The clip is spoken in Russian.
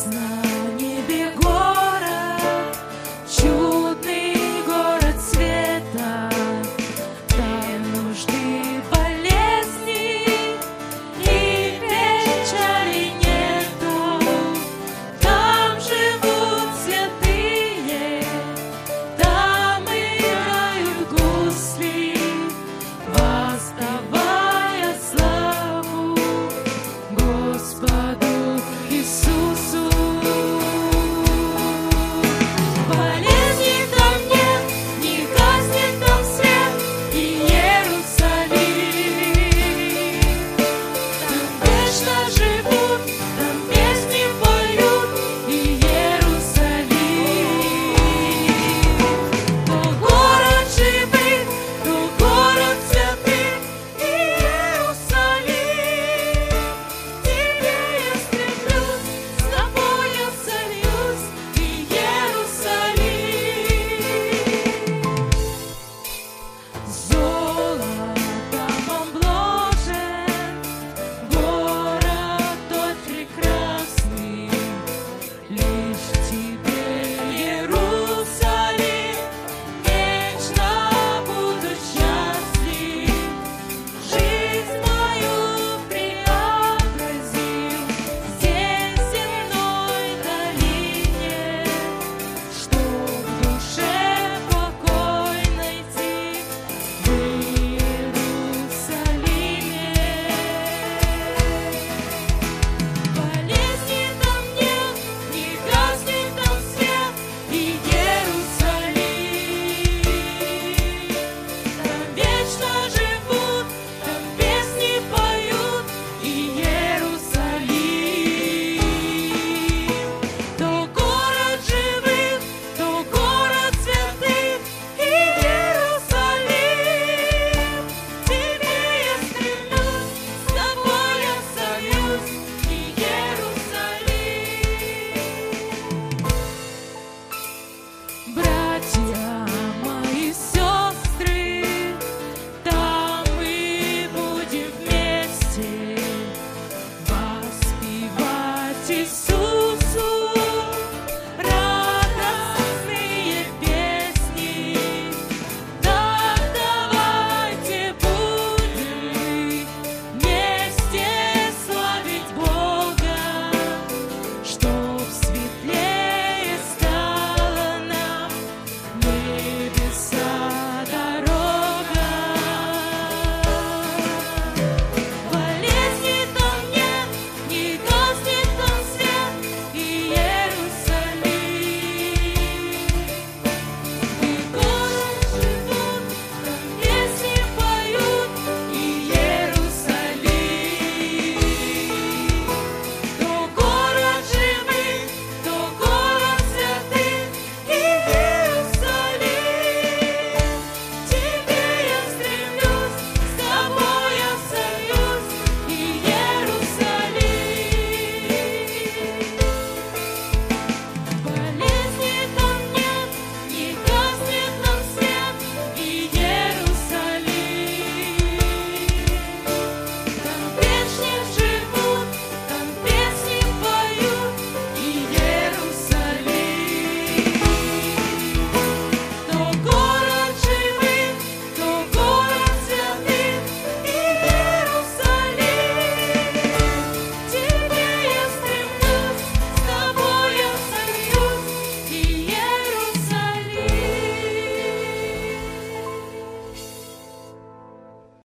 знаю.